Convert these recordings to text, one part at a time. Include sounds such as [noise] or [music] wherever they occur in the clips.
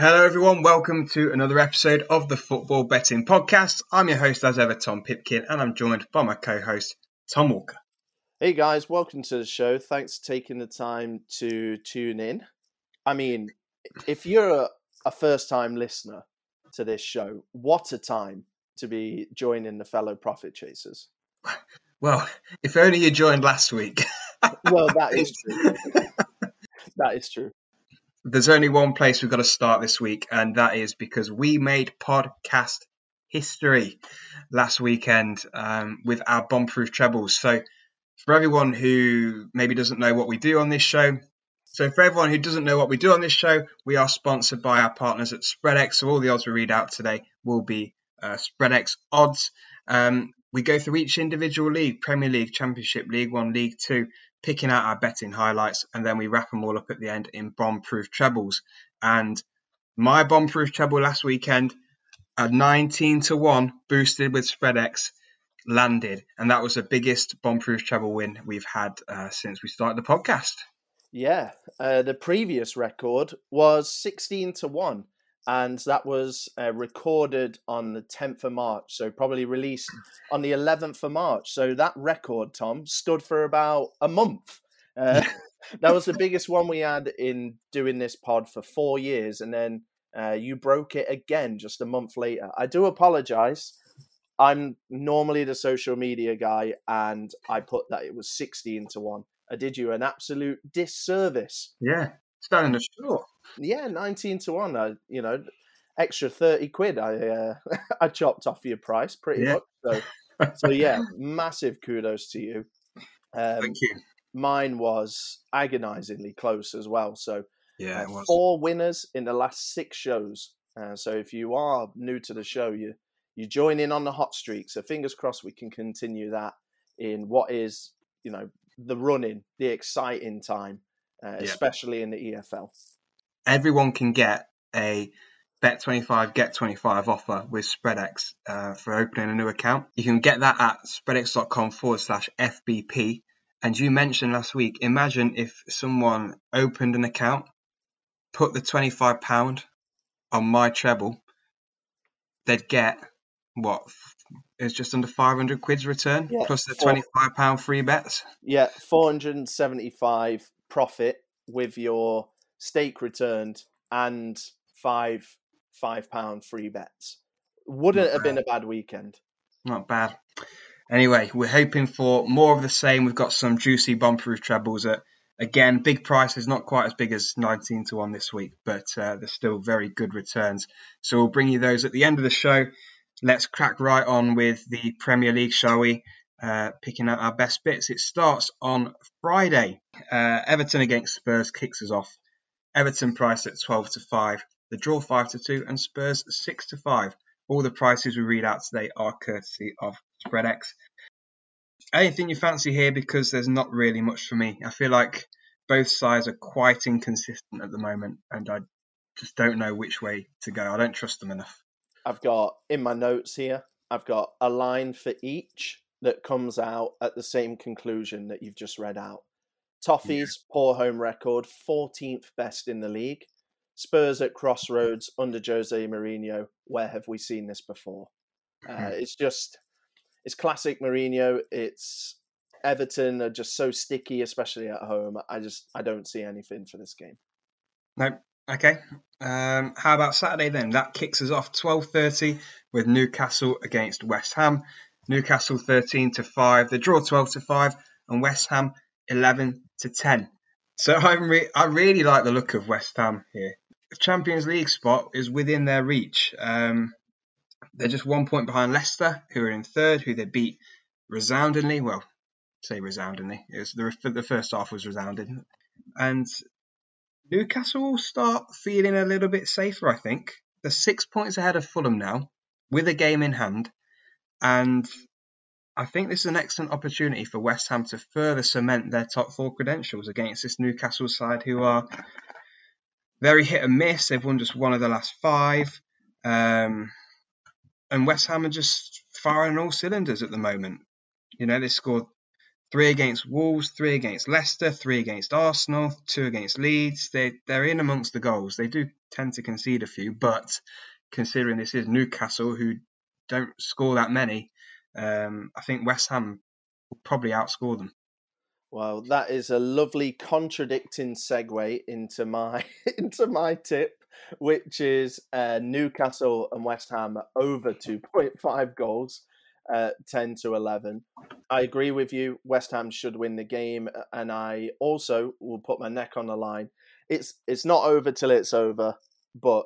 Hello, everyone. Welcome to another episode of the Football Betting Podcast. I'm your host, as ever, Tom Pipkin, and I'm joined by my co host, Tom Walker. Hey, guys. Welcome to the show. Thanks for taking the time to tune in. I mean, if you're a, a first time listener to this show, what a time to be joining the fellow profit chasers. Well, if only you joined last week. well, that [laughs] is true. [laughs] that is true. There's only one place we've got to start this week, and that is because we made podcast history last weekend um, with our bomb-proof trebles. So, for everyone who maybe doesn't know what we do on this show, so for everyone who doesn't know what we do on this show, we are sponsored by our partners at Spreadex. So all the odds we read out today will be uh, Spreadex odds. Um, we go through each individual league Premier League, Championship, League One, League Two, picking out our betting highlights, and then we wrap them all up at the end in bomb proof trebles. And my bomb proof treble last weekend, a 19 to 1 boosted with Spreadex landed, and that was the biggest bomb proof treble win we've had uh, since we started the podcast. Yeah, uh, the previous record was 16 to 1 and that was uh, recorded on the 10th of March, so probably released on the 11th of March. So that record, Tom, stood for about a month. Uh, [laughs] that was the biggest one we had in doing this pod for four years, and then uh, you broke it again just a month later. I do apologize. I'm normally the social media guy, and I put that it was 16 to 1. I did you an absolute disservice. Yeah, standing ashore yeah, nineteen to one. I, you know, extra thirty quid. I uh, [laughs] I chopped off your price pretty yeah. much. So, so yeah, massive kudos to you. Um, Thank you. Mine was agonizingly close as well. So yeah, uh, four winners in the last six shows. Uh, so if you are new to the show, you you join in on the hot streak. So fingers crossed we can continue that in what is you know the running, the exciting time, uh, yeah. especially in the EFL everyone can get a bet 25 get 25 offer with spreadex uh, for opening a new account. You can get that at spreadex.com forward slash fbp and you mentioned last week imagine if someone opened an account put the 25 pound on my treble they'd get what it's just under 500 quid's return yeah, plus the 25 pound free bets? Yeah 475 profit with your stake returned, and five five pound free bets. Wouldn't have been a bad weekend. Not bad. Anyway, we're hoping for more of the same. We've got some juicy bomb-proof trebles at again big prices, not quite as big as 19 to one this week, but uh, they're still very good returns. So we'll bring you those at the end of the show. Let's crack right on with the Premier League, shall we? Uh, picking out our best bits. It starts on Friday. Uh, Everton against Spurs kicks us off. Everton price at 12 to 5, the draw 5 to 2, and Spurs 6 to 5. All the prices we read out today are courtesy of Spreadex. Anything you fancy here because there's not really much for me. I feel like both sides are quite inconsistent at the moment, and I just don't know which way to go. I don't trust them enough. I've got in my notes here, I've got a line for each that comes out at the same conclusion that you've just read out. Toffees, yeah. poor home record, 14th best in the league. Spurs at crossroads under Jose Mourinho. Where have we seen this before? Uh, hmm. it's just, it's classic Mourinho. It's Everton are just so sticky, especially at home. I just, I don't see anything for this game. No. Okay. Um, how about Saturday then? That kicks us off 12:30 with Newcastle against West Ham. Newcastle 13 to 5. The draw 12 to 5 and West Ham 11 to 10. So [laughs] I'm re- I really like the look of West Ham here. The Champions League spot is within their reach. Um, they're just one point behind Leicester, who are in third, who they beat resoundingly. Well, say resoundingly. It was the, the first half was resounding, and Newcastle will start feeling a little bit safer. I think they're six points ahead of Fulham now, with a game in hand, and I think this is an excellent opportunity for West Ham to further cement their top four credentials against this Newcastle side, who are very hit and miss. They've won just one of the last five. Um, and West Ham are just firing all cylinders at the moment. You know, they scored three against Wolves, three against Leicester, three against Arsenal, two against Leeds. They they're in amongst the goals. They do tend to concede a few, but considering this is Newcastle who don't score that many, um, I think West Ham will probably outscore them. Well, that is a lovely contradicting segue into my [laughs] into my tip, which is uh, Newcastle and West Ham over two point five goals, uh, ten to eleven. I agree with you. West Ham should win the game, and I also will put my neck on the line. It's it's not over till it's over, but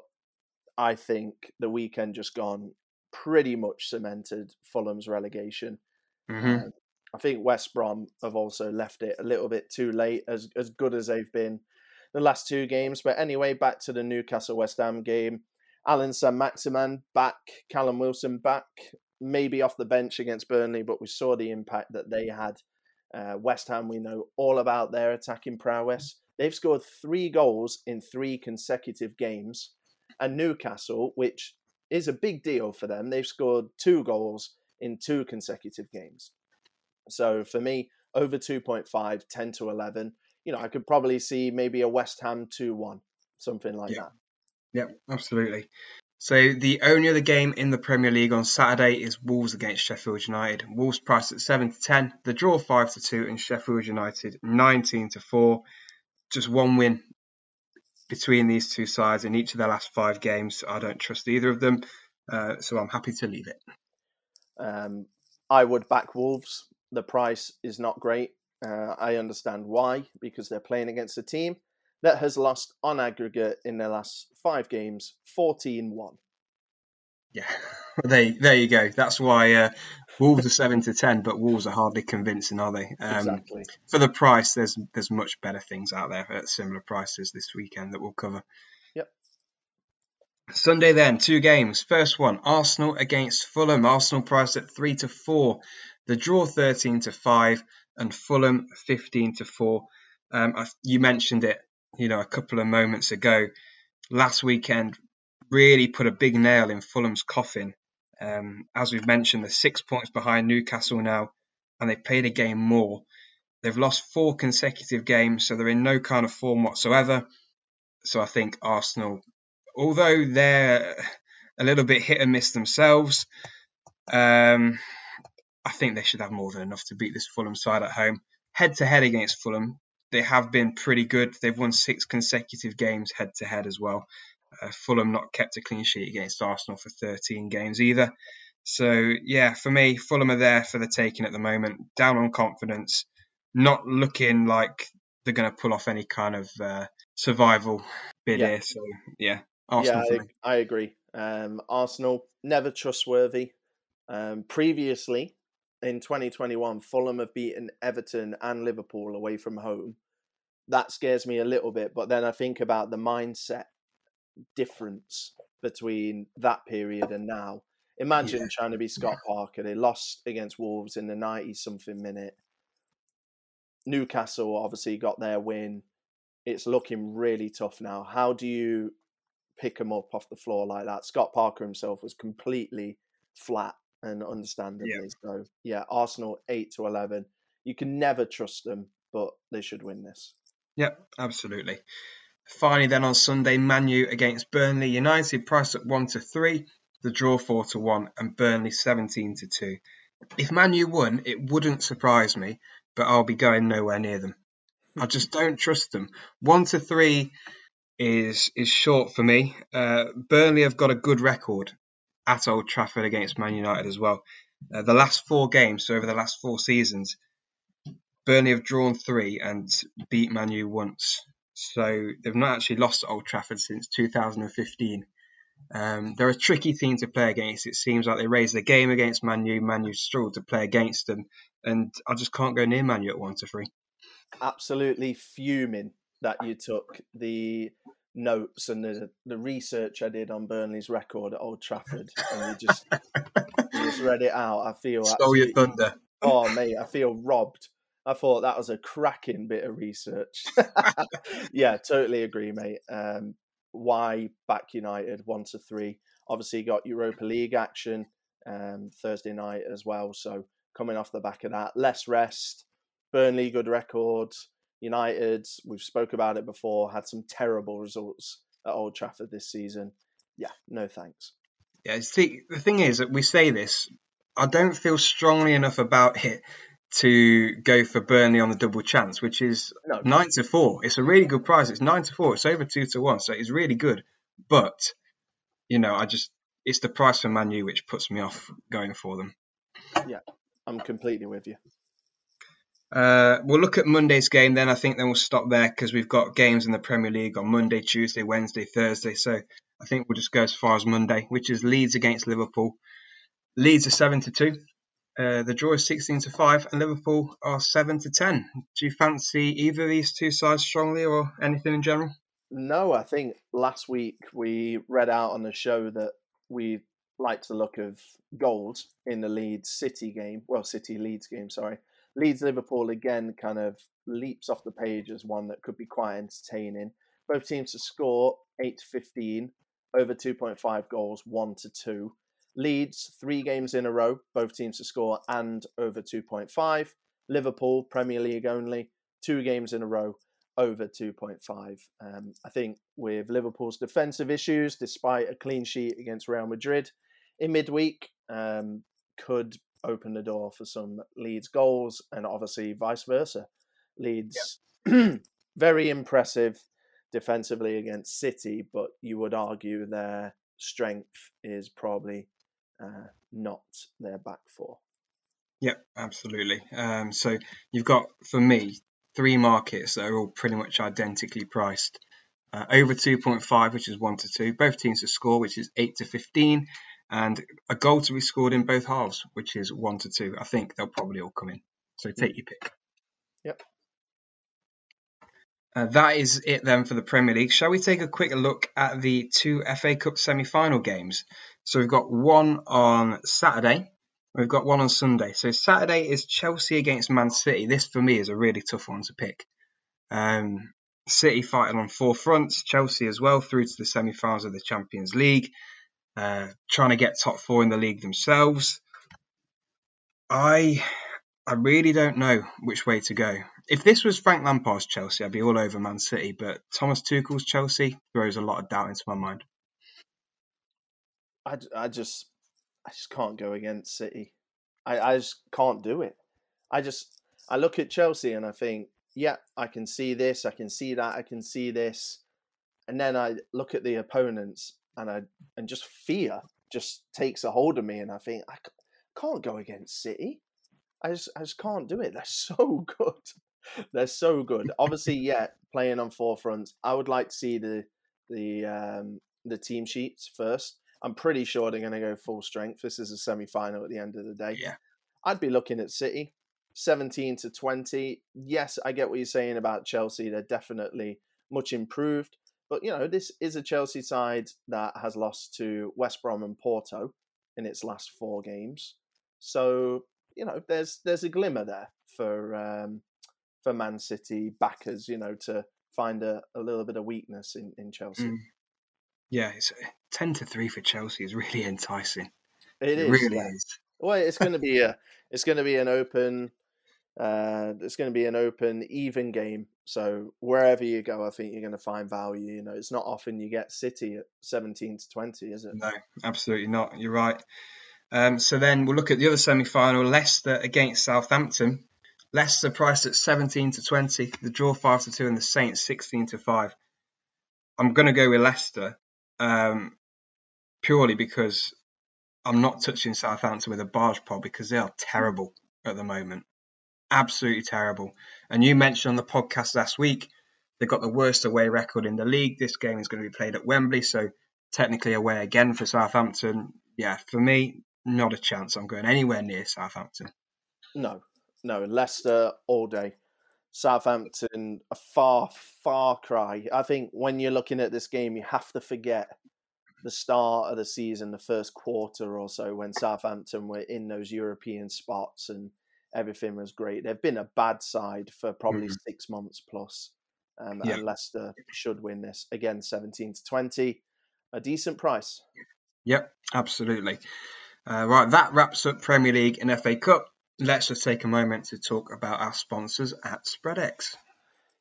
I think the weekend just gone pretty much cemented Fulham's relegation. Mm-hmm. Um, I think West Brom have also left it a little bit too late, as as good as they've been the last two games. But anyway, back to the Newcastle West Ham game. Allan Saint-Maximin back, Callum Wilson back, maybe off the bench against Burnley, but we saw the impact that they had. Uh, West Ham, we know all about their attacking prowess. They've scored three goals in three consecutive games. And Newcastle, which is a big deal for them, they've scored two goals in two consecutive games. So for me, over 2.5, 10 to 11, you know, I could probably see maybe a West Ham 2 1, something like Yeah. that. Yep, absolutely. So the only other game in the Premier League on Saturday is Wolves against Sheffield United. Wolves priced at seven to ten, the draw five to two, and Sheffield United nineteen to four. Just one win between these two sides in each of their last five games. I don't trust either of them, uh, so I'm happy to leave it. Um, I would back Wolves. The price is not great. Uh, I understand why, because they're playing against a team that has lost on aggregate in their last five games 14 1. Yeah, [laughs] there, there you go. That's why uh, Wolves are seven to ten, but Wolves are hardly convincing, are they? Um, exactly. For the price, there's there's much better things out there at similar prices this weekend that we'll cover. Yep. Sunday then, two games. First one, Arsenal against Fulham. Arsenal priced at three to four. The draw thirteen to five, and Fulham fifteen to four. Um, I, you mentioned it, you know, a couple of moments ago. Last weekend, really put a big nail in Fulham's coffin. Um, as we've mentioned, they're six points behind Newcastle now, and they've played a game more. They've lost four consecutive games, so they're in no kind of form whatsoever. So I think Arsenal, although they're a little bit hit and miss themselves, um, I think they should have more than enough to beat this Fulham side at home. Head to head against Fulham, they have been pretty good. They've won six consecutive games head to head as well. Uh, Fulham not kept a clean sheet against Arsenal for 13 games either. So yeah, for me, Fulham are there for the taking at the moment. Down on confidence, not looking like they're going to pull off any kind of uh, survival bid Yeah. here. So yeah, Arsenal yeah, I. I agree. Um, Arsenal never trustworthy. Um, previously, in 2021, Fulham have beaten Everton and Liverpool away from home. That scares me a little bit, but then I think about the mindset difference between that period and now. Imagine Yeah. trying to be Scott [laughs] Parker. They lost against Wolves in the 90 something minute. Newcastle obviously got their win. It's looking really tough now. How do you pick them up off the floor like that? Scott Parker himself was completely flat and understandably so. Yeah, Arsenal 8 to 11. You can never trust them, but they should win this. Yep, absolutely. Finally, then on Sunday, Manu against Burnley United, priced at one to three, the draw four to one, and Burnley seventeen to two. If Manu won, it wouldn't surprise me, but I'll be going nowhere near them. I just [laughs] don't trust them. One to three is is short for me. Uh, Burnley have got a good record at Old Trafford against Man United as well. Uh, the last four games, so over the last four seasons, Burnley have drawn three and beat Manu once. So they've not actually lost at Old Trafford since 2015. Um, they're a tricky team to play against. It seems like they raised the game against Manu. Manu struggled to play against them, and I just can't go near Manu at one to three. Absolutely fuming that you took the notes and the, the research I did on Burnley's record at Old Trafford and you just, [laughs] you just read it out. I feel Stole your thunder. Oh, mate, I feel robbed. I thought that was a cracking bit of research. [laughs] yeah, totally agree, mate. Um, why back United one to three? Obviously, got Europa League action um, Thursday night as well. So coming off the back of that, less rest. Burnley, good record. United, we've spoke about it before, had some terrible results at Old Trafford this season. Yeah, no thanks. Yeah, see, the thing is that we say this, I don't feel strongly enough about it to go for Burnley on the double chance, which is No. nine to four. It's a really good price. It's nine to four. It's over two to one, so it's really good. But you know, I just it's the price for Manu which puts me off going for them. Yeah, I'm completely with you. Uh, we'll look at Monday's game then. I think then we'll stop there because we've got games in the Premier League on Monday, Tuesday, Wednesday, Thursday. So I think we'll just go as far as Monday, which is Leeds against Liverpool. Leeds are seven to two. Uh, the draw is sixteen to five, and Liverpool are seven to ten. Do you fancy either of these two sides strongly, or anything in general? No, I think last week we read out on the show that we liked the look of goals in the Leeds City game. Well, City Leeds game, sorry. Leeds Liverpool again kind of leaps off the page as one that could be quite entertaining. Both teams to score 8 to 15, over 2.5 goals, 1 to 2. Leeds, three games in a row, both teams to score and over 2.5. Liverpool, Premier League only, two games in a row, over 2.5. Um, I think with Liverpool's defensive issues, despite a clean sheet against Real Madrid in midweek, um, could open the door for some Leeds goals and obviously vice versa. Leeds, [clears throat] very impressive defensively against City, but you would argue their strength is probably uh, not their back four. Yep, absolutely. Um, so you've got for me three markets that are all pretty much identically priced. Uh, over 2.5, which is 1 to 2. Both teams to score, which is 8 to 15. And a goal to be scored in both halves, which is 1 to 2. I think they'll probably all come in. So take your pick. Yep. Uh, that is it then for the Premier League. Shall we take a quick look at the two FA Cup semi final games? So we've got one on Saturday, we've got one on Sunday. So Saturday is Chelsea against Man City. This for me is a really tough one to pick. Um, City fighting on four fronts, Chelsea as well through to the semi finals of the Champions League, uh, trying to get top four in the league themselves. I I really don't know which way to go. If this was Frank Lampard's Chelsea, I'd be all over Man City, but Thomas Tuchel's Chelsea throws a lot of doubt into my mind. I, I just I just can't go against City. I, I just can't do it. I just I look at Chelsea and I think, yeah, I can see this, I can see that, I can see this, and then I look at the opponents and I and just fear just takes a hold of me, and I think I can't go against City. I just I just can't do it. They're [laughs] so good. They're so good. Obviously, yeah, playing on four fronts. I would like to see the the um, the team sheets first. I'm pretty sure they're going to go full strength. This is a semi final at the end of the day. Yeah. I'd be looking at City, 17 to 20. Yes, I get what you're saying about Chelsea. They're definitely much improved. But, you know, this is a Chelsea side that has lost to West Brom and Porto in its last four games. So, you know, there's there's a glimmer there for um, for Man City backers, you know, to find a, a little bit of weakness in, in Chelsea. Mm. Yeah, it's 10 to 3 for Chelsea is really [laughs] enticing. It is. really yeah. is. Well, it's going to be a [laughs] it's going to be an open uh it's going to be an open even game. So wherever you go, I think you're going to find value. You know, it's not often you get City at 17 to 20, is it? No, absolutely not. You're right. Um, so then we'll look at the other semi-final: Leicester against Southampton. Leicester priced at 17 to 20. The draw five to two, and the Saints 16 to five. I'm going to go with Leicester um, purely because I'm not touching Southampton with a barge pole because they are terrible at the moment. Absolutely terrible. And you mentioned on the podcast last week they've got the worst away record in the league. This game is going to be played at Wembley, so technically away again for Southampton. Yeah, for me, not a chance. I'm going anywhere near Southampton. No, no, Leicester all day. Southampton, a far, far cry. I think when you're looking at this game, you have to forget the start of the season, the first quarter or so, when Southampton were in those European spots and everything was great. They've been a bad side for probably Mhm. six months plus. Um, Yeah. And Leicester should win this. Again, 17 to 20. A decent price. Yep, absolutely. Uh, right, that wraps up Premier League and FA Cup. Let's just take a moment to talk about our sponsors at Spreadex.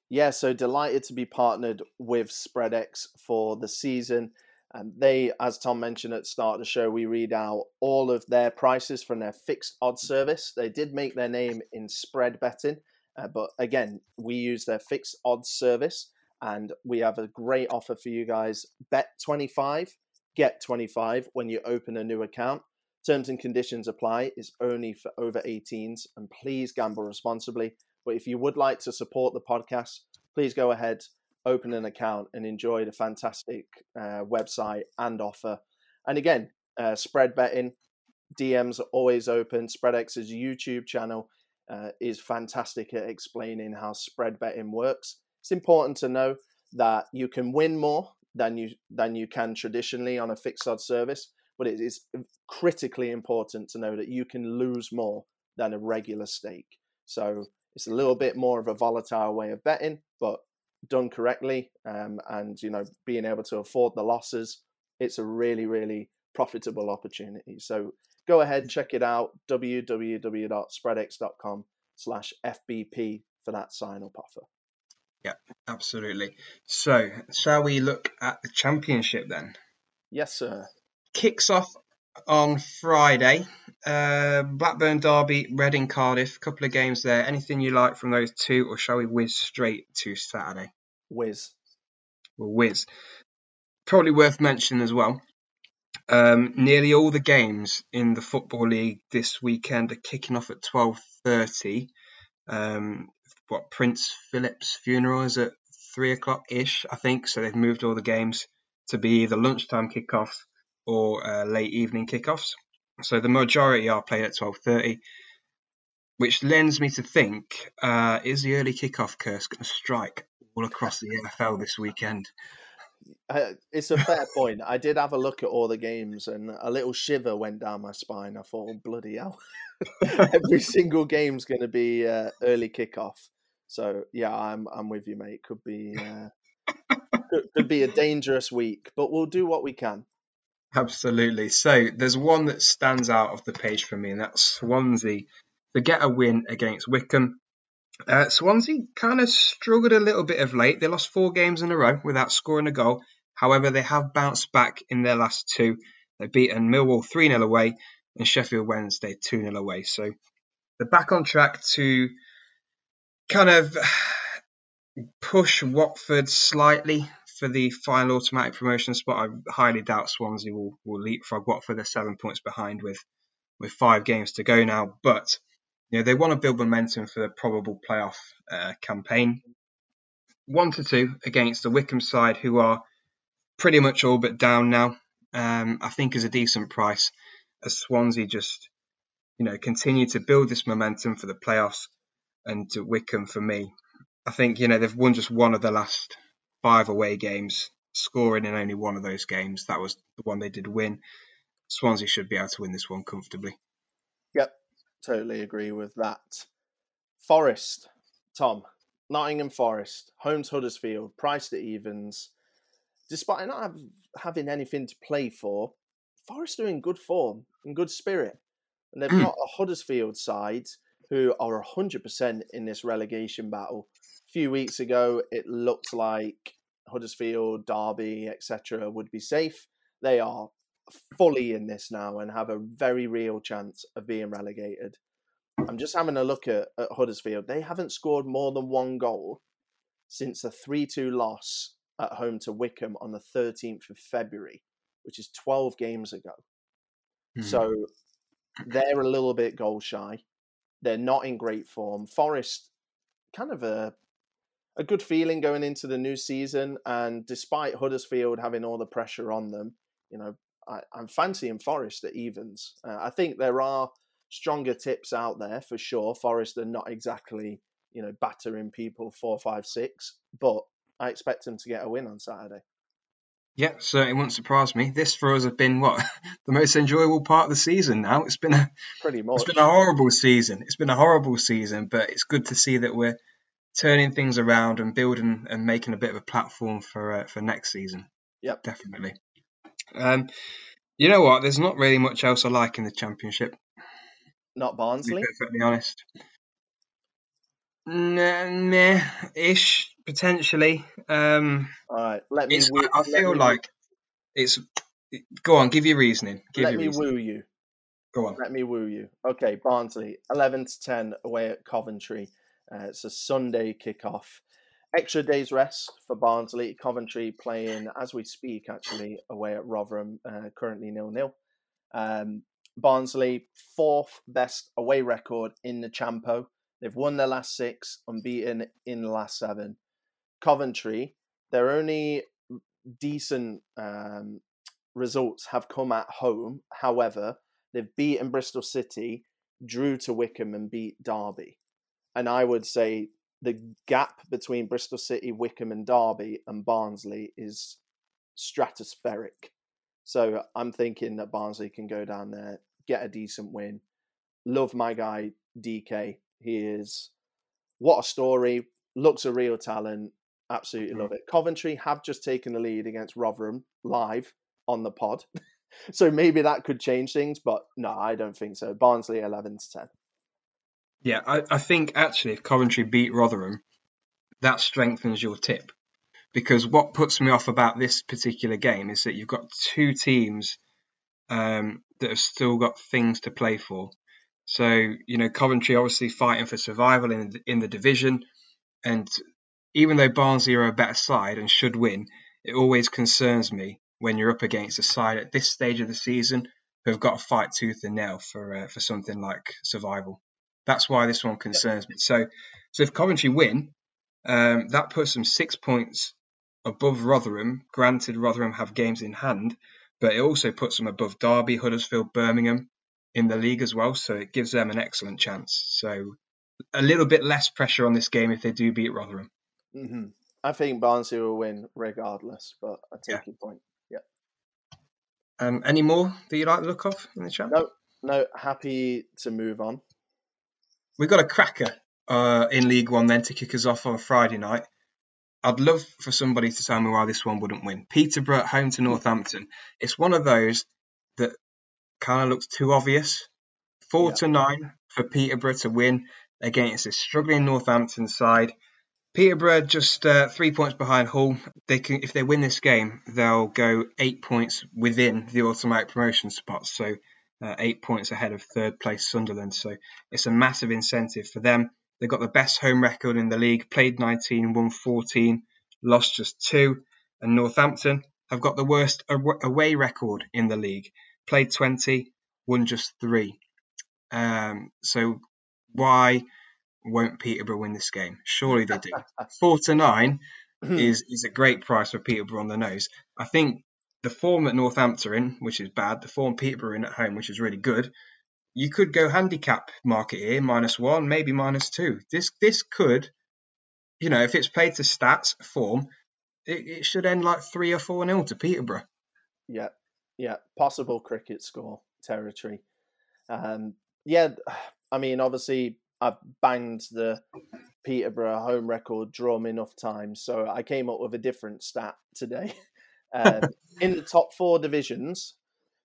Yeah, so delighted to be partnered with Spreadex for the season. And they, as Tom mentioned at the start of the show, we read out all of their prices from their fixed odds service. They did make their name in spread betting, uh, but again, we use their fixed odds service, and we have a great offer for you guys. Bet 25, get 25 when you open a new account. Terms and conditions apply. It's only for over 18s, and please gamble responsibly. But if you would like to support the podcast, please go ahead, open an account, and enjoy the fantastic uh, website and offer. And again, uh, spread betting, DMs are always open. Spreadex's YouTube channel uh, is fantastic at explaining how spread betting works. It's important to know that you can win more than you than you can traditionally on a fixed odds service, but it is critically important to know that you can lose more than a regular stake. So it's a little bit more of a volatile way of betting, but done correctly um, and you know being able to afford the losses, it's a really really profitable opportunity. So go ahead and check it out www.spreadex.com slash fbp for that sign up offer. Yeah, absolutely. So, shall we look at the championship then? Yes, sir. Kicks off on Friday. Uh, Blackburn Derby, Reading Cardiff. A couple of games there. Anything you like from those two, or shall we whiz straight to Saturday? Whiz. Well, whiz. Probably worth mentioning as well. Um, nearly all the games in the football league this weekend are kicking off at twelve thirty. Um, what Prince Philip's funeral is at three o'clock ish, I think. So they've moved all the games to be either lunchtime kickoffs or uh, late evening kickoffs. So the majority are played at twelve thirty, which lends me to think: uh, is the early kickoff curse going to strike all across the EFL this weekend? Uh, it's a fair point. I did have a look at all the games, and a little shiver went down my spine. I thought, oh, bloody hell! [laughs] Every [laughs] single game's going to be uh, early kickoff. So yeah, I'm I'm with you, mate. Could be uh, could, could be a dangerous week, but we'll do what we can. Absolutely. So there's one that stands out of the page for me, and that's Swansea to get a win against Wycombe. Uh, Swansea kind of struggled a little bit of late. They lost four games in a row without scoring a goal. However, they have bounced back in their last two. They've beaten Millwall 3 0 away and Sheffield Wednesday 2 0 away. So they're back on track to kind of push Watford slightly for the final automatic promotion spot. I highly doubt Swansea will, will leapfrog Watford. They're seven points behind with, with five games to go now. But you know, they want to build momentum for the probable playoff uh, campaign. One to two against the Wycombe side, who are pretty much all but down now. Um, I think is a decent price as Swansea just, you know, continue to build this momentum for the playoffs and to Wycombe for me. I think, you know, they've won just one of the last five away games, scoring in only one of those games. That was the one they did win. Swansea should be able to win this one comfortably. Yep, totally agree with that. Forest, Tom, Nottingham Forest, home to Huddersfield, priced at evens. Despite not have, having anything to play for, Forest are in good form, and good spirit. And they've mm. got a Huddersfield side who are 100% in this relegation battle. Few weeks ago, it looked like Huddersfield, Derby, etc., would be safe. They are fully in this now and have a very real chance of being relegated. I'm just having a look at, at Huddersfield. They haven't scored more than one goal since a 3 2 loss at home to Wycombe on the 13th of February, which is 12 games ago. Mm. So they're a little bit goal shy. They're not in great form. Forest, kind of a a good feeling going into the new season, and despite Huddersfield having all the pressure on them, you know, I, am fancying Forest at evens. Uh, I think there are stronger tips out there for sure. Forest are not exactly, you know, battering people four, five, six, but I expect them to get a win on Saturday. Yeah, certainly won't surprise me. This for us have been what [laughs] the most enjoyable part of the season. Now it's been a pretty much. It's been a horrible season. It's been a horrible season, but it's good to see that we're turning things around and building and making a bit of a platform for uh, for next season. Yep, definitely. Um, you know what? There's not really much else I like in the championship. Not Barnsley. To be perfectly honest. Nah, meh, ish potentially. Um, All right, let me. woo- I, I let feel me- like it's. Go on, give your reasoning. Give Let your me reasoning. woo you. Go on. Let me woo you. Okay, Barnsley, 11 to 10 away at Coventry. Uh, it's a Sunday kickoff. Extra day's rest for Barnsley. Coventry playing, as we speak, actually, away at Rotherham, uh, currently nil nil. Um, Barnsley, fourth best away record in the Champo. They've won their last six, unbeaten in the last seven. Coventry, their only decent um, results have come at home. However, they've beaten Bristol City, drew to Wycombe, and beat Derby. And I would say the gap between Bristol City, Wycombe, and Derby and Barnsley is stratospheric. So I'm thinking that Barnsley can go down there, get a decent win. Love my guy DK. He is what a story. Looks a real talent. Absolutely mm-hmm. love it. Coventry have just taken the lead against Rotherham live on the pod. [laughs] so maybe that could change things, but no, I don't think so. Barnsley 11 to 10. Yeah, I, I think actually if Coventry beat Rotherham, that strengthens your tip. Because what puts me off about this particular game is that you've got two teams um, that have still got things to play for. So you know, Coventry obviously fighting for survival in in the division, and even though Barnsley are a better side and should win, it always concerns me when you're up against a side at this stage of the season who have got to fight tooth and nail for uh, for something like survival. That's why this one concerns me. So, so if Coventry win, um, that puts them six points above Rotherham. Granted, Rotherham have games in hand, but it also puts them above Derby, Huddersfield, Birmingham in the league as well. So it gives them an excellent chance. So a little bit less pressure on this game if they do beat Rotherham. hmm I think Barnsley will win regardless, but I take Yeah. your point. Yeah. Um, any more that you like the look of in the chat? No. No, happy to move on. We've got a cracker uh, in League One then to kick us off on a Friday night. I'd love for somebody to tell me why this one wouldn't win. Peterborough home to Northampton. It's one of those that kind of looks too obvious. Four Yeah. to nine for Peterborough to win against a struggling Northampton side. Peterborough just uh, three points behind Hull. They can, if they win this game, they'll go eight points within the automatic promotion spot. So uh, eight points ahead of third place Sunderland. So it's a massive incentive for them. They've got the best home record in the league. Played 19, won 14, lost just two. And Northampton have got the worst away record in the league. Played 20, won just three. Um, so why won't Peterborough win this game? Surely they do. [laughs] Four to nine is is a great price for Peterborough on the nose. I think the form that Northampton in, which is bad, the form Peterborough in at home, which is really good. You could go handicap market here, minus one, maybe minus two. This this could, you know, if it's played to stats form, it, it should end like three or four nil to Peterborough. Yeah, yeah, possible cricket score territory. Um, yeah, I mean, obviously, I've banged the Peterborough home record drum enough times, so I came up with a different stat today. [laughs] Um, [laughs] in the top four divisions,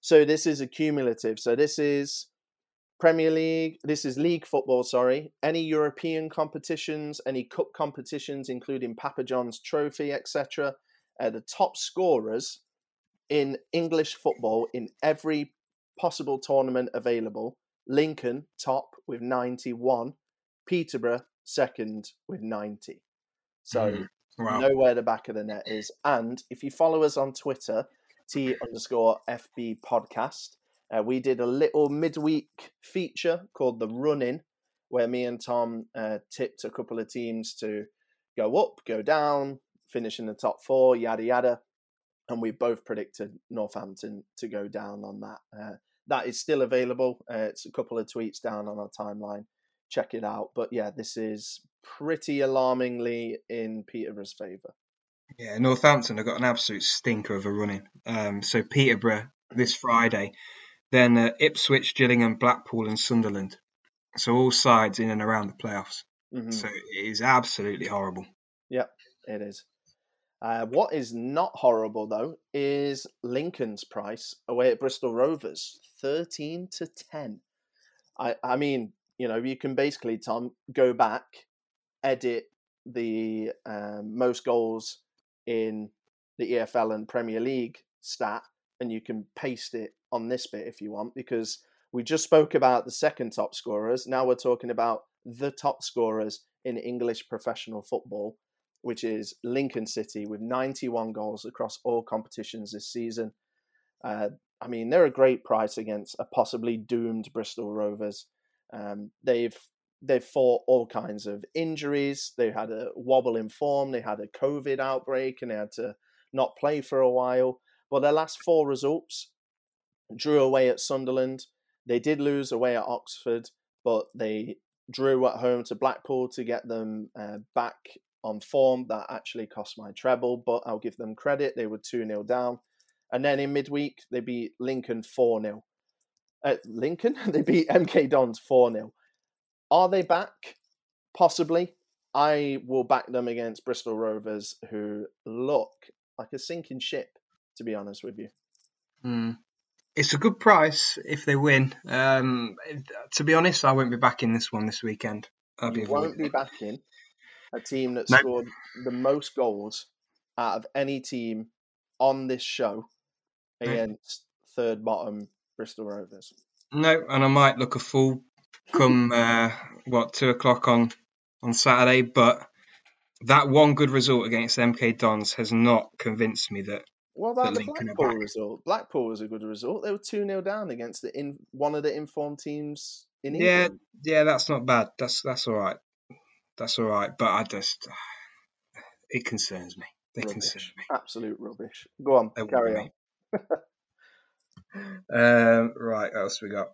so this is a cumulative. So this is Premier League. This is league football. Sorry, any European competitions, any cup competitions, including Papa John's Trophy, etc. Uh, the top scorers in English football in every possible tournament available. Lincoln top with 91, Peterborough second with 90. So Mhm. Wow. know where the back of the net is. And if you follow us on Twitter, T underscore FB podcast, uh, we did a little midweek feature called The Run In, where me and Tom uh, tipped a couple of teams to go up, go down, finish in the top four, yada yada. And we both predicted Northampton to go down on that. Uh, that is still available. Uh, it's a couple of tweets down on our timeline. Check it out. But yeah, this is pretty alarmingly in Peterborough's favour. Yeah, Northampton have got an absolute stinker of a running. Um, so Peterborough this Friday, then uh, Ipswich, Gillingham, Blackpool, and Sunderland. So all sides in and around the playoffs. Mhm. So it is absolutely horrible. Yep, it is. Uh, what is not horrible though is Lincoln's price away at Bristol Rovers, thirteen to ten. I, I mean, you know, you can basically, Tom, go back, edit the um, most goals in the EFL and Premier League stat, and you can paste it on this bit if you want, because we just spoke about the second top scorers. Now we're talking about the top scorers in English professional football, which is Lincoln City with 91 goals across all competitions this season. Uh, I mean, they're a great price against a possibly doomed Bristol Rovers. Um, they've they've fought all kinds of injuries. They had a wobble in form. They had a COVID outbreak, and they had to not play for a while. But their last four results drew away at Sunderland. They did lose away at Oxford, but they drew at home to Blackpool to get them uh, back on form. That actually cost my treble, but I'll give them credit. They were 2 0 down. And then in midweek, they beat Lincoln 4 0. Uh, Lincoln? [laughs] they beat MK Dons 4 0. Are they back? Possibly. I will back them against Bristol Rovers, who look like a sinking ship, to be honest with you. Mm. It's a good price if they win. Um, to be honest, I won't be backing this one this weekend. I'll you be won't be backing a team that nope. scored the most goals out of any team on this show against third bottom Bristol Rovers. No, and I might look a fool come [laughs] uh, what two o'clock on on Saturday, but that one good result against MK Dons has not convinced me that. What about the Blackpool result? Blackpool was a good result. They were two 0 down against the in one of the informed teams in England. Yeah, yeah, that's not bad. That's that's all right. That's all right. But I just it concerns me. They rubbish. concern me. Absolute rubbish. Go on, they carry on. [laughs] um, right, else we got?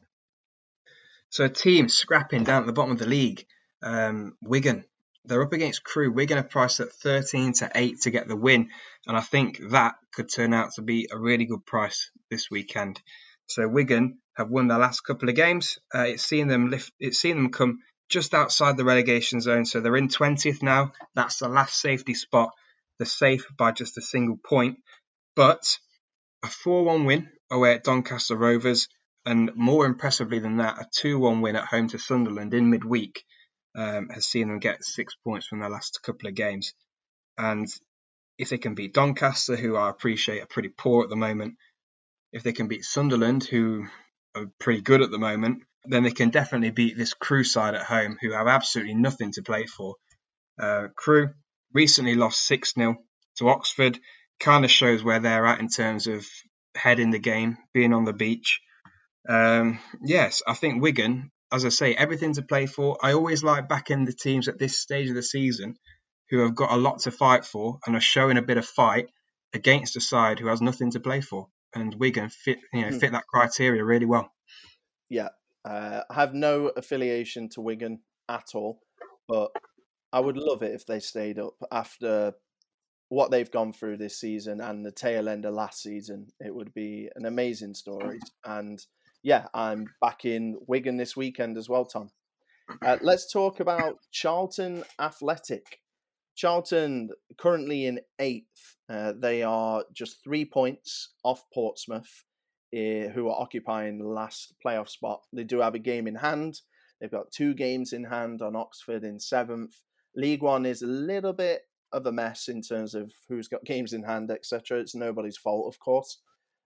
So a team scrapping down at the bottom of the league. Um, Wigan. They're up against Crewe. Wigan are priced at 13 to 8 to get the win. And I think that could turn out to be a really good price this weekend. So Wigan have won their last couple of games. Uh, it's seen them lift. It's seen them come just outside the relegation zone. So they're in 20th now. That's the last safety spot. They're safe by just a single point. But a 4 1 win away at Doncaster Rovers, and more impressively than that, a 2 1 win at home to Sunderland in midweek um, has seen them get six points from their last couple of games. And if they can beat Doncaster, who I appreciate are pretty poor at the moment, if they can beat Sunderland, who are pretty good at the moment, then they can definitely beat this Crewe side at home, who have absolutely nothing to play for. Uh, Crewe recently lost 6 0 to Oxford, kind of shows where they're at in terms of head in the game, being on the beach. Um, yes, I think Wigan, as I say, everything to play for. I always like backing the teams at this stage of the season who have got a lot to fight for and are showing a bit of fight against a side who has nothing to play for. And Wigan fit, you know, hmm. fit that criteria really well. Yeah, uh, I have no affiliation to Wigan at all, but I would love it if they stayed up after what they've gone through this season and the tail end of last season. It would be an amazing story. And yeah, I'm back in Wigan this weekend as well, Tom. Uh, [clears throat] let's talk about Charlton Athletic. Charlton currently in eighth. Uh, they are just three points off Portsmouth, uh, who are occupying the last playoff spot. They do have a game in hand. They've got two games in hand on Oxford in seventh. League One is a little bit of a mess in terms of who's got games in hand, etc. It's nobody's fault, of course.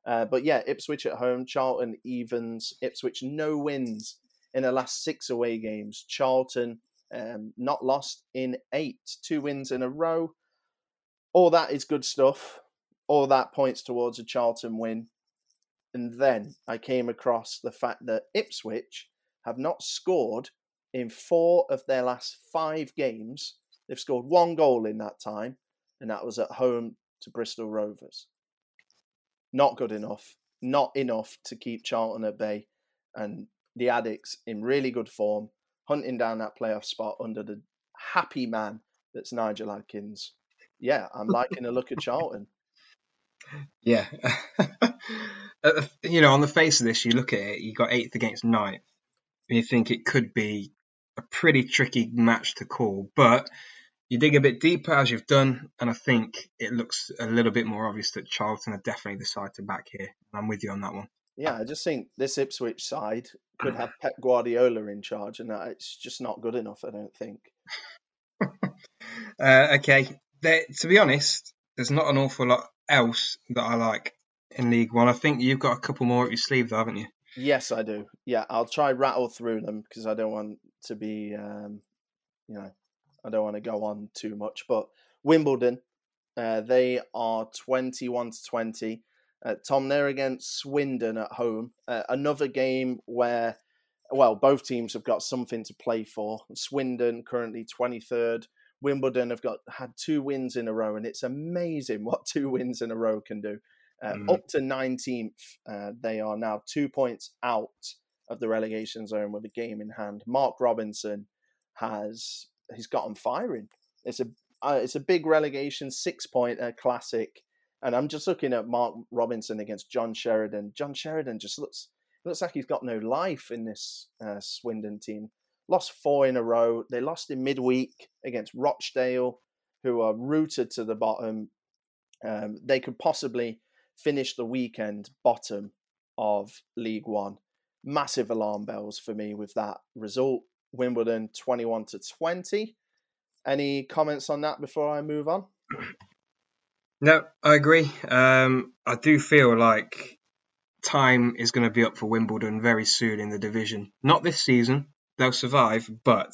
Uh, but yeah, Ipswich at home, Charlton evens, Ipswich no wins in the last six away games. Charlton um, not lost in eight, two wins in a row. All that is good stuff. All that points towards a Charlton win. And then I came across the fact that Ipswich have not scored in four of their last five games They've scored one goal in that time, and that was at home to Bristol Rovers. Not good enough. Not enough to keep Charlton at bay. And the Addicks in really good form, hunting down that playoff spot under the happy man that's Nigel Adkins. Yeah, I'm liking a look at Charlton. Yeah. [laughs] You know, on the face of this, you look at it, you got eighth against ninth, and you think it could be a pretty tricky match to call. But you dig a bit deeper as you've done, and I think it looks a little bit more obvious that Charlton are definitely the side to back here. I'm with you on that one. Yeah, I just think this Ipswich side could have Pep Guardiola in charge, and that it's just not good enough. I don't think. [laughs] uh, okay, there, to be honest, there's not an awful lot else that I like in League One. I think you've got a couple more up your sleeve, though, haven't you? Yes, I do. Yeah, I'll try rattle through them because I don't want to be, um, you know, I don't want to go on too much. But Wimbledon, uh, they are twenty-one to twenty. Uh, Tom, they're against Swindon at home. Uh, another game where, well, both teams have got something to play for. Swindon currently twenty third. Wimbledon have got had two wins in a row, and it's amazing [laughs] what two wins in a row can do. Uh, mm. Up to 19th, uh, they are now two points out of the relegation zone with a game in hand. Mark Robinson has he's gotten firing. It's a uh, it's a big relegation six point uh, classic, and I'm just looking at Mark Robinson against John Sheridan. John Sheridan just looks looks like he's got no life in this uh, Swindon team. Lost four in a row. They lost in midweek against Rochdale, who are rooted to the bottom. Um, they could possibly finish the weekend bottom of League One. Massive alarm bells for me with that result. Wimbledon 21 to 20. Any comments on that before I move on? No, I agree. Um, I do feel like time is going to be up for Wimbledon very soon in the division. Not this season, they'll survive, but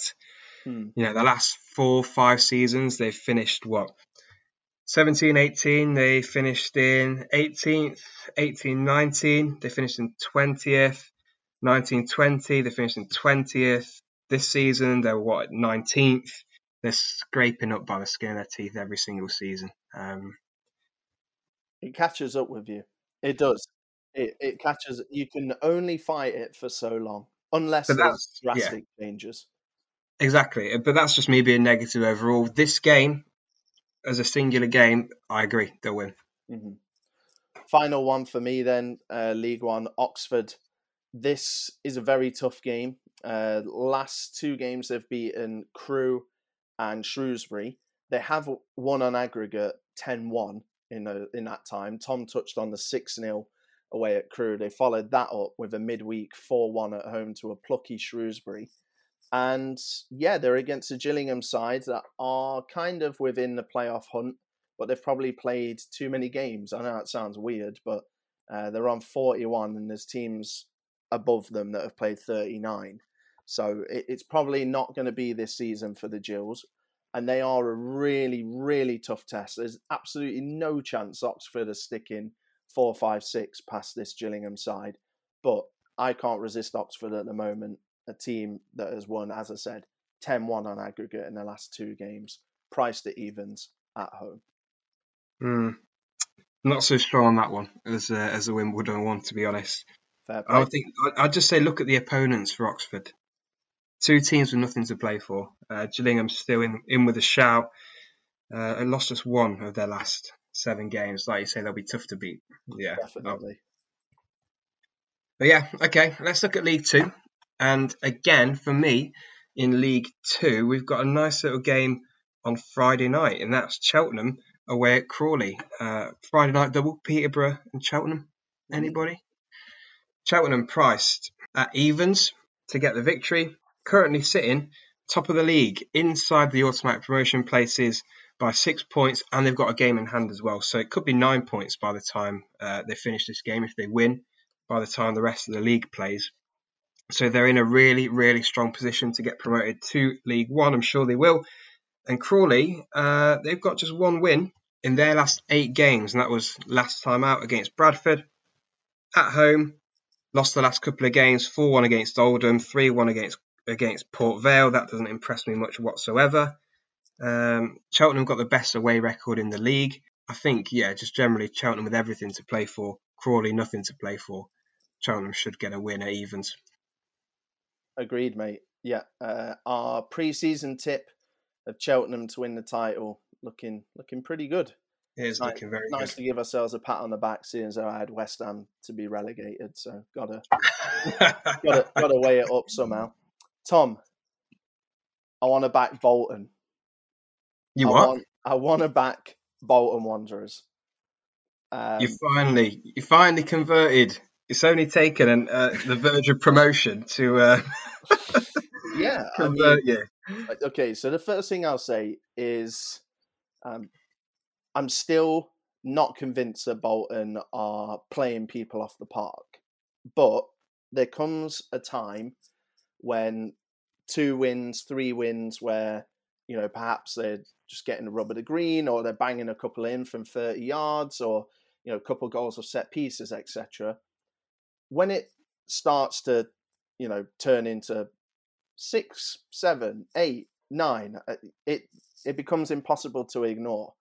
hmm. you know the last four, five seasons they've finished what 17 18, they finished in 18th, 18 19, they finished in 20th, 19 20, they finished in 20th. This season, they're what, 19th? They're scraping up by the skin of their teeth every single season. Um, it catches up with you. It does. It, it catches. You can only fight it for so long, unless there's drastic yeah. changes. Exactly, but that's just me being negative overall. This game, as a singular game, I agree they'll win. Mm-hmm. Final one for me then, uh, League One, Oxford. This is a very tough game. Uh, last two games they've beaten Crewe and Shrewsbury. They have won on aggregate 10-1 in in that time. Tom touched on the 6-0 away at Crewe. They followed that up with a midweek 4-1 at home to a plucky Shrewsbury. And yeah, they're against a Gillingham side that are kind of within the playoff hunt, but they've probably played too many games. I know it sounds weird, but uh, they're on 41 and there's teams above them that have played 39. So it, it's probably not going to be this season for the Gills. And they are a really, really tough test. There's absolutely no chance Oxford are sticking four, five, six past this Gillingham side. But I can't resist Oxford at the moment a team that has won, as I said, 10 1 on aggregate in the last two games, priced at evens at home. Mm. Not so strong on that one as uh, as the Wimbledon one, to be honest. Fair play. I think I'd just say look at the opponents for Oxford. Two teams with nothing to play for. Uh, Gillingham's still in in with a shout. Uh, and lost just one of their last seven games. Like you say, they'll be tough to beat. Yeah, definitely. But yeah, okay. Let's look at League Two. And again, for me, in League Two, we've got a nice little game on Friday night, and that's Cheltenham away at Crawley. Uh, Friday night double, Peterborough and Cheltenham. Anybody? Cheltenham priced at evens to get the victory. Currently sitting top of the league inside the automatic promotion places by six points, and they've got a game in hand as well. So it could be nine points by the time uh, they finish this game if they win. By the time the rest of the league plays, so they're in a really, really strong position to get promoted to League One. I'm sure they will. And Crawley, uh, they've got just one win in their last eight games, and that was last time out against Bradford. At home, lost the last couple of games 4 1 against Oldham, 3 1 against against Port Vale. That doesn't impress me much whatsoever. Um, Cheltenham got the best away record in the league. I think, yeah, just generally Cheltenham with everything to play for. Crawley, nothing to play for. Cheltenham should get a win at evens. Agreed, mate. Yeah, uh, our pre-season tip of Cheltenham to win the title looking looking pretty good. It is nice, looking very nice good. to give ourselves a pat on the back, seeing as I had West Ham to be relegated. So gotta gotta [laughs] gotta weigh it up somehow. Tom, I want to back Bolton. You I? Want, I want to back Bolton Wanderers. Um, you finally you finally converted it's only taken an, uh, the verge of promotion to uh, [laughs] yeah. I mean, convert you. okay, so the first thing I'll say is um, I'm still not convinced that Bolton are playing people off the park. But there comes a time when two wins, three wins, where, you know, perhaps they're just getting a rubber to the green or they're banging a couple in from 30 yards or, you know, a couple goals of set pieces, etc. When it starts to, you know, turn into six, seven, eight, nine, uh, it it becomes impossible to ignore.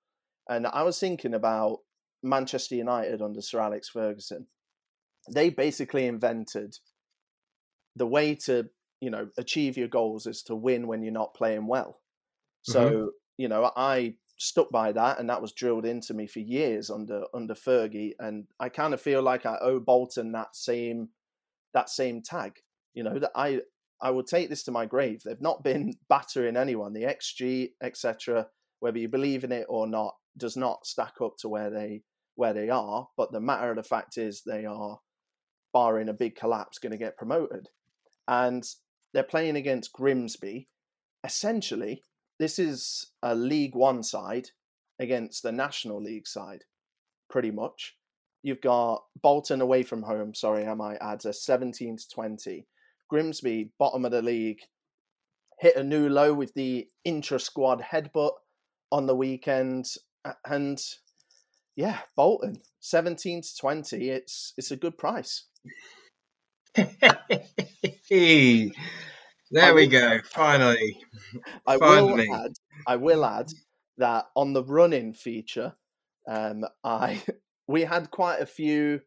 And I was thinking about Manchester United under Sir Alex Ferguson. They basically invented the way to, you know, achieve your goals is to win when you're not playing well. So, Mhm. you know, I stuck by that and that was drilled into me for years under under Fergie and I kind of feel like I owe Bolton that same that same tag. You know, that I I will take this to my grave. They've not been [laughs] battering anyone. The XG, etc., whether you believe in it or not, does not stack up to where they where they are. But the matter of the fact is, they are, barring a big collapse, going to get promoted, and they're playing against Grimsby. Essentially, this is a League One side against the National League side, pretty much. You've got Bolton away from home. Sorry, I might add a seventeen to twenty. Grimsby, bottom of the league, hit a new low with the intra squad headbutt on the weekend, and yeah, Bolton seventeen to twenty. It's it's a good price. [laughs] there we go. Finally. I will add. I will add that on the running feature, um, I [laughs] we had quite a few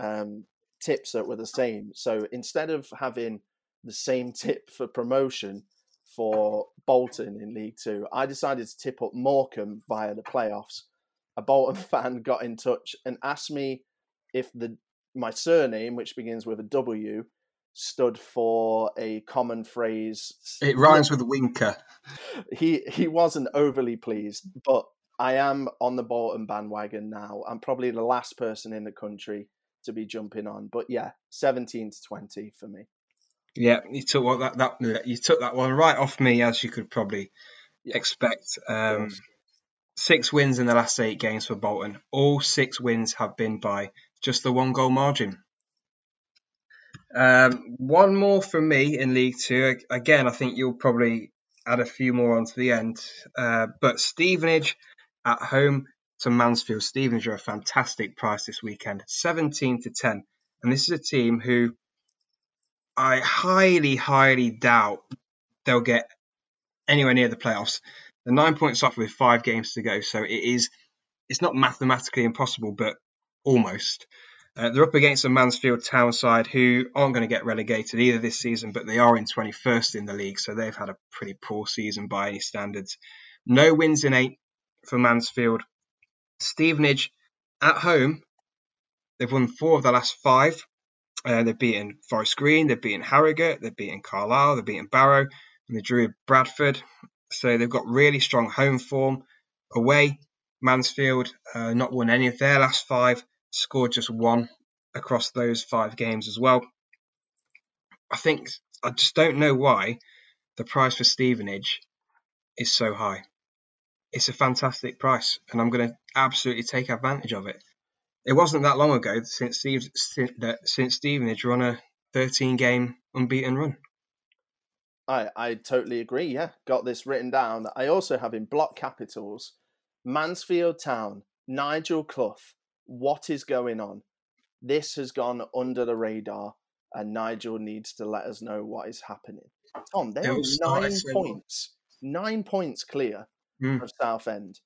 um, tips that were the same. So instead of having the same tip for promotion for Bolton in League Two, I decided to tip up Morecambe via the playoffs. A Bolton [laughs] fan got in touch and asked me if the my surname, which begins with a W, stood for a common phrase. It rhymes with winker. He he wasn't overly pleased, but I am on the Bolton bandwagon now. I'm probably the last person in the country to be jumping on. But yeah, 17 to 20 for me. Yeah, you took that, that you took that one right off me, as you could probably expect. Um, six wins in the last eight games for Bolton. All six wins have been by just the one goal margin. Um, one more from me in League Two. Again, I think you'll probably add a few more onto the end. Uh, but Stevenage at home to Mansfield. Stevenage are a fantastic price this weekend, 17 to 10. And this is a team who I highly, highly doubt they'll get anywhere near the playoffs. They're nine points off with five games to go, so it is it's not mathematically impossible, but almost. Uh, they're up against a Mansfield Town side who aren't going to get relegated either this season, but they are in 21st in the league, so they've had a pretty poor season by any standards. No wins in eight for Mansfield. Stevenage at home, they've won four of the last five. Uh, they've beaten Forest Green, they've beaten Harrogate, they've beaten Carlisle, they've beaten Barrow, and they drew Bradford. So they've got really strong home form. Away, Mansfield uh, not won any of their last five, scored just one across those five games as well. I think I just don't know why the price for Stevenage is so high. It's a fantastic price, and I'm going to absolutely take advantage of it. It wasn't that long ago since Steve, since, Stevenage were on a 13 game unbeaten run. I, I totally agree. Yeah, got this written down. That I also have in block capitals Mansfield Town, Nigel Clough. What is going on? This has gone under the radar, and Nigel needs to let us know what is happening. Tom, they are nine points, nine points clear Mm. of Southend.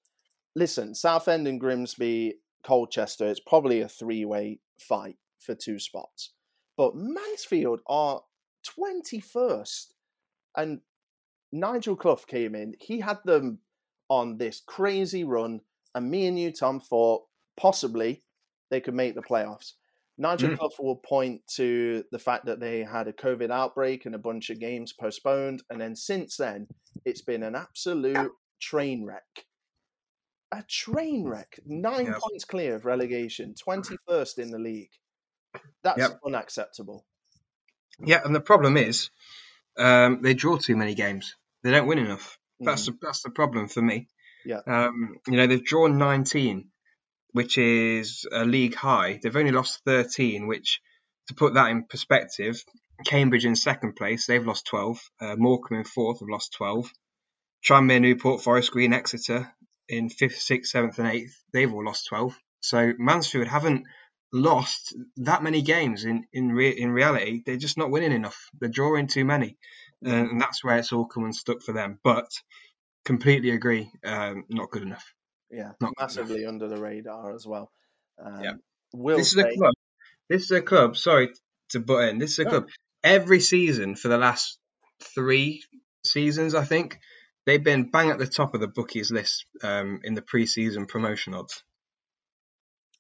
Listen, Southend and Grimsby, Colchester, it's probably a three way fight for two spots. But Mansfield are 21st. And Nigel Clough came in. He had them on this crazy run. And me and you, Tom, thought possibly they could make the playoffs. Nigel Mm. Clough will point to the fact that they had a COVID outbreak and a bunch of games postponed. And then since then, it's been an absolute train wreck. A train wreck. Nine points clear of relegation, 21st in the league. That's Yep. unacceptable. Yeah, and the problem is um, they draw too many games. They don't win enough. That's Mm. the, that's the problem for me. Yeah. Um, you know they've drawn 19, which is a league high. They've only lost 13, which to put that in perspective, Cambridge in second place, they've lost 12. Uh, Morecambe in fourth have lost 12. Tranmere, Newport, Forest Green, Exeter in fifth, sixth, seventh, and eighth, they've all lost 12. So Mansfield haven't lost that many games in in re- in reality. They're just not winning enough. They're drawing too many, and, that's where it's all come unstuck for them. But completely agree, um, not good enough. Yeah, Not massively under the radar as well. Um, Yeah. Will this is a club. This is a club. Sorry to butt in. This is a No. club. Every season for the last three seasons, I think they've been bang at the top of the bookies list um, in the pre-season promotion odds.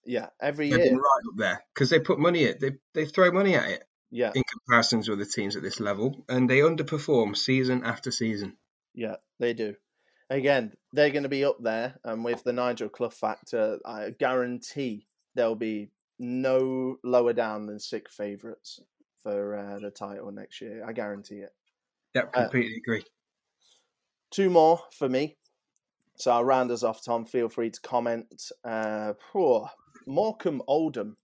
yeah, every They've year. been right up there because they put money at they they throw money at it Yeah, in comparisons with the teams at this level, and they underperform season after season. yeah, they do. Again, they're going to be up there, and with the Nigel Clough factor, I guarantee there'll be no lower down than six favourites for uh, the title next year. I guarantee it. Yep, Uh, completely agree. Two more for me. So I'll round us off, Tom. Feel free to comment. Uh, phew, Morecambe Oldham.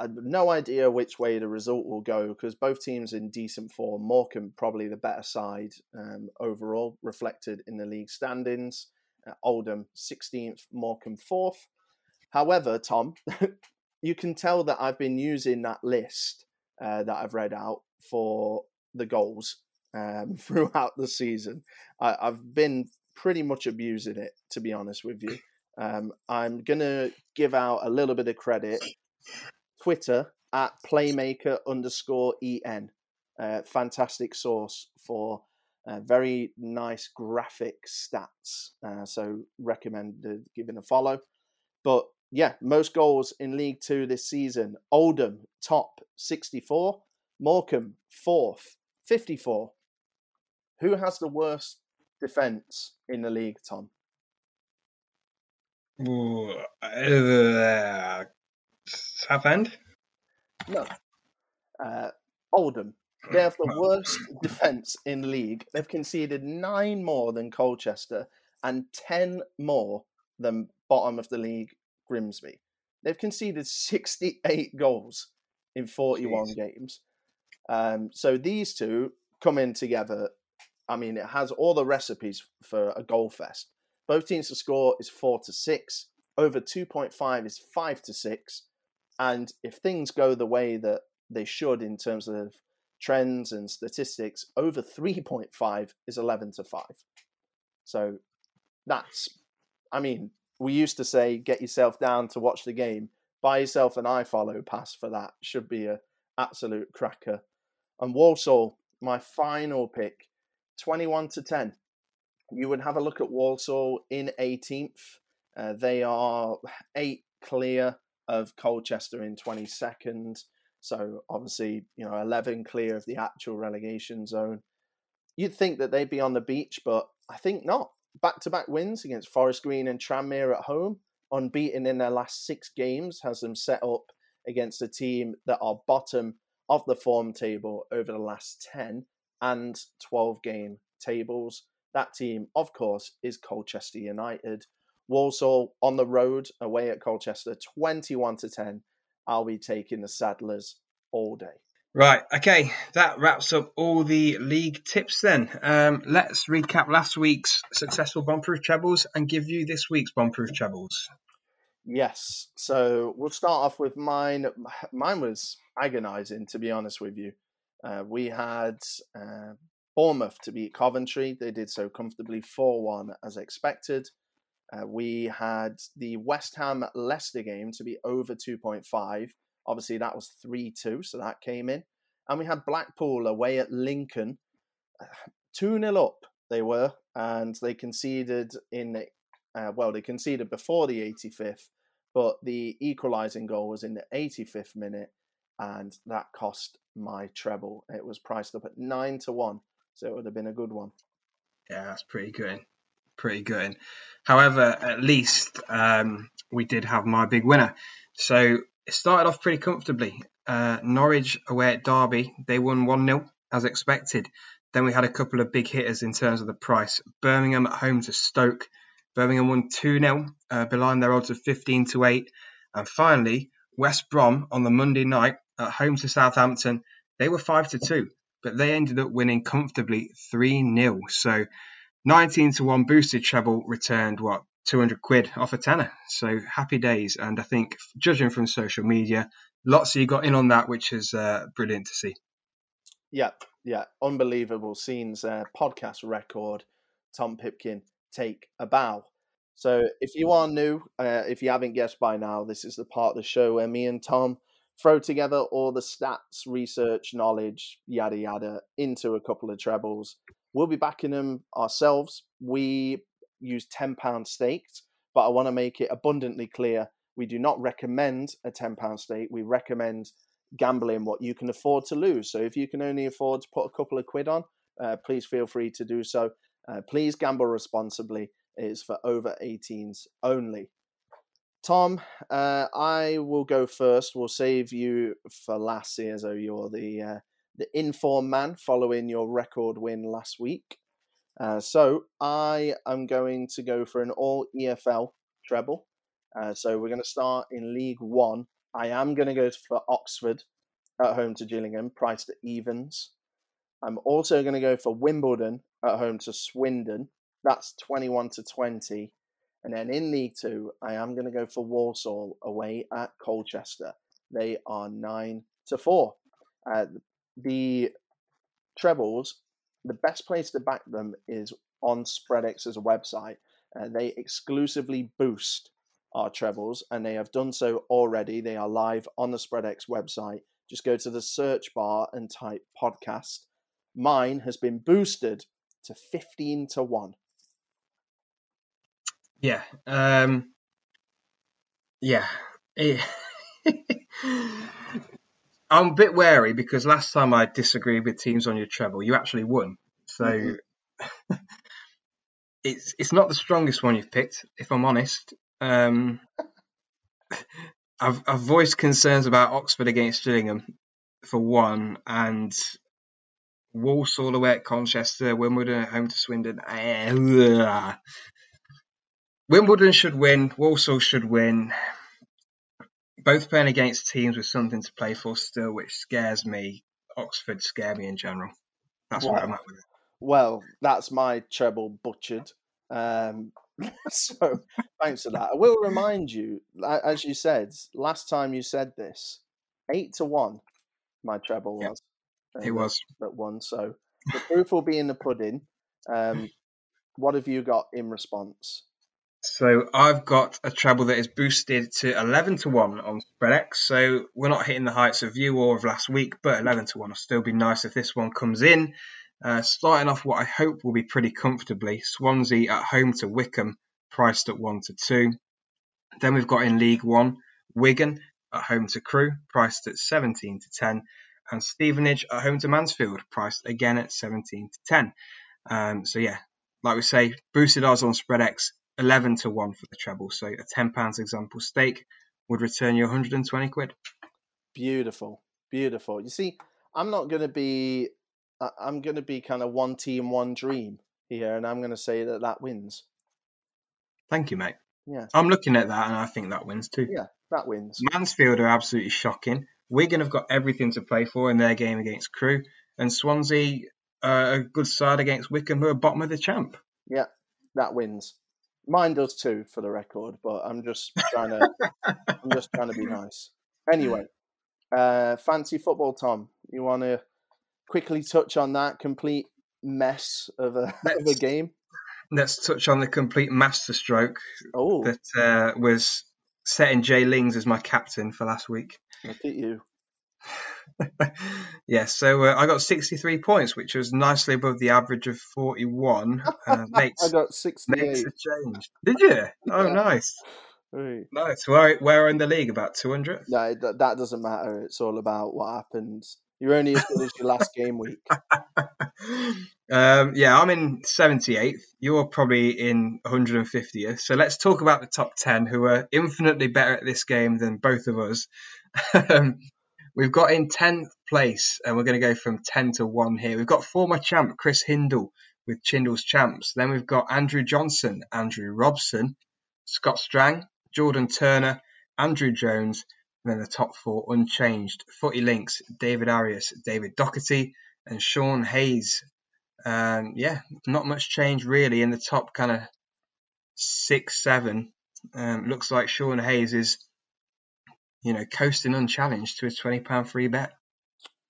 I've no idea which way the result will go because both teams in decent form. Morecambe probably the better side um, overall, reflected in the league standings. Uh, Oldham 16th, Morecambe 4th. However, Tom, [laughs] you can tell that I've been using that list uh, that I've read out for the goals um, [laughs] throughout the season. I, I've been pretty much abusing it, to be honest with you. Um, I'm going to give out a little bit of credit. Twitter at playmaker underscore en. Uh, fantastic source for uh, very nice graphic stats. Uh, so recommended giving a follow. But yeah, most goals in League Two this season. Oldham top 64, Morecambe fourth 54. Who has the worst defense in the league, Tom? Ooh, uh, Southend. No. Uh, Oldham. They have the worst defence in league. They've conceded nine more than Colchester and 10 more than bottom of the league, Grimsby. They've conceded 68 goals in 41 Jeez. games. Um, so these two come in together. I mean, it has all the recipes for a goal fest. Both teams to score is four to six. Over 2.5 is five to six. And if things go the way that they should in terms of trends and statistics, over 3.5 is 11 to 5. So that's, I mean, we used to say get yourself down to watch the game. Buy yourself an iFollow pass for that. Should be a absolute cracker. And Walsall, my final pick, 21 to 10. You would have a look at Walsall in 18th. Uh, they are eight clear of Colchester in 22nd. So obviously, you know, 11 clear of the actual relegation zone. You'd think that they'd be on the beach, but I think not. Back to back wins against Forest Green and Tranmere at home, unbeaten in their last six games, has them set up against a team that are bottom of the form table over the last 10 and 12 game tables. That team, of course, is Colchester United. Walsall on the road away at Colchester, 21 to 10. I'll be taking the Saddlers all day. Right, okay, that wraps up all the league tips then. Um, let's recap last week's successful bomb-proof trebles and give you this week's bomb-proof trebles. Yes. So we'll start off with mine. Mine was agonizing, to be honest with you. Uh, we had uh, Bournemouth to beat Coventry. They did so comfortably 4 1 as expected. Uh, we had the West Ham Leicester game to be over 2.5. Obviously, that was 3 2, so that came in. And we had Blackpool away at Lincoln. 2 0 up, they were, and they conceded in, uh, well, they conceded before the 85th, but the equalising goal was in the 85th minute, and that cost my treble. It was priced up at 9 to 1, so it would have been a good one. Yeah, that's pretty good. Pretty good. However, at least um, we did have my big winner. So it started off pretty comfortably. Uh, Norwich away at Derby, they won 1 0 as expected. Then we had a couple of big hitters in terms of the price. Birmingham at home to Stoke. Birmingham won 2 0, uh, behind their odds of 15 to 8. And finally, West Brom on the Monday night at home to Southampton. They were 5 to 2, but they ended up winning comfortably 3 0. So 19 to 1 boosted treble returned what 200 quid off a tenner. So happy days. And I think, judging from social media, lots of you got in on that, which is uh, brilliant to see. Yeah, yeah, unbelievable scenes. Uh, podcast record. Tom Pipkin take a bow. So if you are new, uh, if you haven't guessed by now, this is the part of the show where me and Tom throw together all the stats, research, knowledge, yada yada, into a couple of trebles. We'll be backing them ourselves. We use £10 stakes, but I want to make it abundantly clear we do not recommend a £10 stake. We recommend gambling what you can afford to lose. So if you can only afford to put a couple of quid on, uh, please feel free to do so. Uh, please gamble responsibly. It is for over 18s only. Tom, uh, I will go first. We'll save you for last year, so you're the uh, the informed man following your record win last week. Uh, so I am going to go for an all EFL treble. Uh, so we're going to start in League One. I am going to go for Oxford at home to Gillingham, priced at evens. I'm also going to go for Wimbledon at home to Swindon. That's 21 to 20. And then in League Two, I am going to go for Walsall away at Colchester. They are 9 to 4. Uh, the trebles the best place to back them is on Spreadex as a website. Uh, they exclusively boost our trebles, and they have done so already. They are live on the Spreadex website. Just go to the search bar and type podcast. Mine has been boosted to 15 to 1. Yeah. Um, yeah. [laughs] [laughs] I'm a bit wary because last time I disagreed with teams on your treble, you actually won. So mm-hmm. [laughs] it's it's not the strongest one you've picked, if I'm honest. Um, I've, I've voiced concerns about Oxford against Gillingham for one, and Walsall away at Colchester, Wimbledon at home to Swindon. Uh, Wimbledon should win. Walsall should win both playing against teams with something to play for still, which scares me. Oxford scare me in general. That's well, where I'm at with it. Well, that's my treble butchered. Um, [laughs] so thanks for that. I will remind you, as you said last time you said this, eight to one, my treble was. It was at one. So the proof will be in the pudding. Um, what have you got in response? So I've got a treble that is boosted to 11 to 1 on Spreadex. So we're not hitting the heights of you or of last week, but 11 to 1 will still be nice if this one comes in. Uh, starting off what I hope will be pretty comfortably Swansea at home to Wycombe, priced at 1 to 2. Then we've got in League 1 Wigan at home to Crewe, priced at 17 to 10. And Stevenage at home to Mansfield, priced again at 17 to 10. Um, so yeah, like we say, boosted odds on Spreadex 11 to 1 for the treble. So a £10 example stake would return you 120 quid. Beautiful. Beautiful. You see, I'm not going to be, I'm going to be kind of one team, one dream here, and I'm going to say that that wins. Thank you, mate. Yeah. I'm looking at that, and I think that wins too. Yeah, that wins. Mansfield are absolutely shocking. Wigan have got everything to play for in their game against Crewe, and Swansea uh, are a good side against Wycombe, who are bottom of the champ. Yeah, that wins. Mine does too, for the record, but I'm just trying to, [laughs] I'm just trying to be nice. Anyway, uh, fancy football, Tom. You want to quickly touch on that complete mess of a, [laughs] of a game? Let's touch on the complete masterstroke oh. that uh, was setting Jay Lings as my captain for last week. Look at you. [laughs] yeah, so uh, I got 63 points, which was nicely above the average of 41. [laughs] Uh, makes, I got 68. Makes a change. Did you? Oh, nice. Right. Nice. Where, where in the league? About 200? No, that doesn't matter. It's all about what happens. You're only as good as your last game week. [laughs] um, yeah, I'm in 78th. You're probably in 150th. So let's talk about the top 10 who are infinitely better at this game than both of us. Um, we've got in 10th place, and we're going to go from 10 to 1 here. We've got former champ Chris Hindle with Chindle's Champs. Then we've got Andrew Johnson, Andrew Robson, Scott Strang, Jordan Turner, Andrew Jones, and then the top four unchanged. Footy Links, David Arias, David Doherty, and Sean Hayes. Um, yeah, not much change really in the top kind of six, seven. Um, looks like Sean Hayes is, you know, coasting unchallenged to his £20 free bet.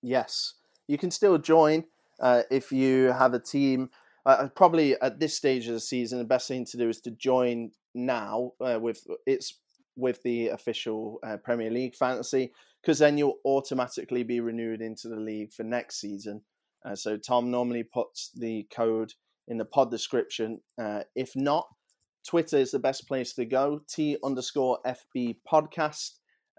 Yes, you can still join uh, if you have a team. Uh, probably at this stage of the season, the best thing to do is to join now uh, with it's with the official uh, Premier League fantasy because then you'll automatically be renewed into the league for next season. Uh, so Tom normally puts the code in the pod description. Uh, if not, Twitter is the best place to go. T underscore FB podcast.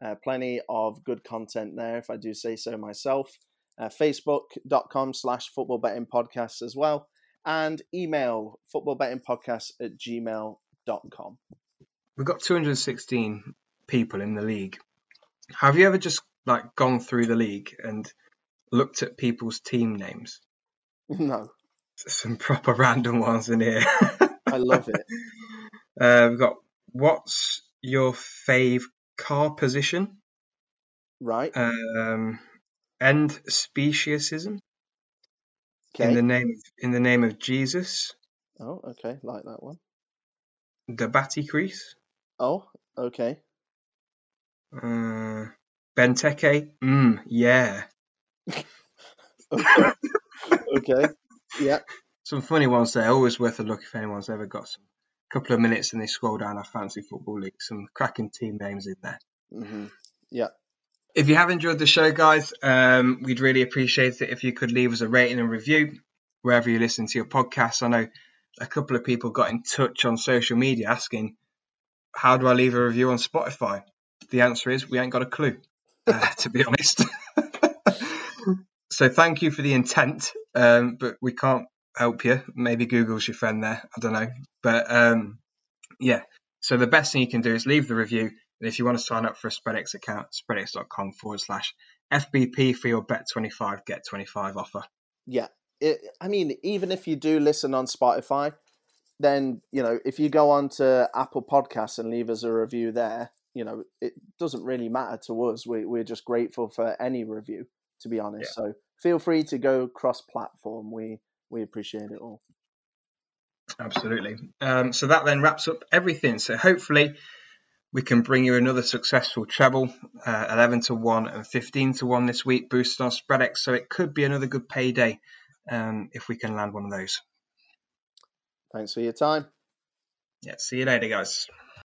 Uh, plenty of good content there, if I do say so myself. Uh, Facebook.com slash football betting podcast as well. And email football betting podcast at gmail.com. We've got 216 people in the league. Have you ever just like gone through the league and looked at people's team names? [laughs] No. Some proper random ones in here. I love it. [laughs] Uh, we've got what's your fave car position? Right. Um, end speciesism Okay. in the name of, in the name of Jesus. Oh, okay. Like that one. The Batty Crease. Oh, okay. Uh, Benteke. Mm, yeah. Okay. [laughs] okay. Yeah. [laughs] Some funny ones there. Always worth a look if anyone's ever got some couple of minutes and they scroll down our fancy football league. Some cracking team names in there. hmm Yeah. If you have enjoyed the show, guys, um, we'd really appreciate it if you could leave us a rating and review wherever you listen to your podcasts. I know a couple of people got in touch on social media asking, "How do I leave a review on Spotify?" The answer is we ain't got a clue, uh, [laughs] to be honest. [laughs] so thank you for the intent, um, but we can't help you. Maybe Google's your friend there. I don't know, but um, yeah. So the best thing you can do is leave the review. And if you want to sign up for a Spreadex account, spreadex.com forward slash FBP for your bet 25, get 25 offer. Yeah. It, I mean, even if you do listen on Spotify, then, you know, if you go on to Apple Podcasts and leave us a review there, you know, it doesn't really matter to us. We, we're just grateful for any review, to be honest. So feel free to go cross platform. We, we appreciate it all. Absolutely. Um, so that then wraps up everything. So hopefully we can bring you another successful treble, uh, 11 to 1 and 15 to 1 this week, boosted on Spreadex. So it could be another good payday um, if we can land one of those. Thanks for your time. Yeah, see you later, guys.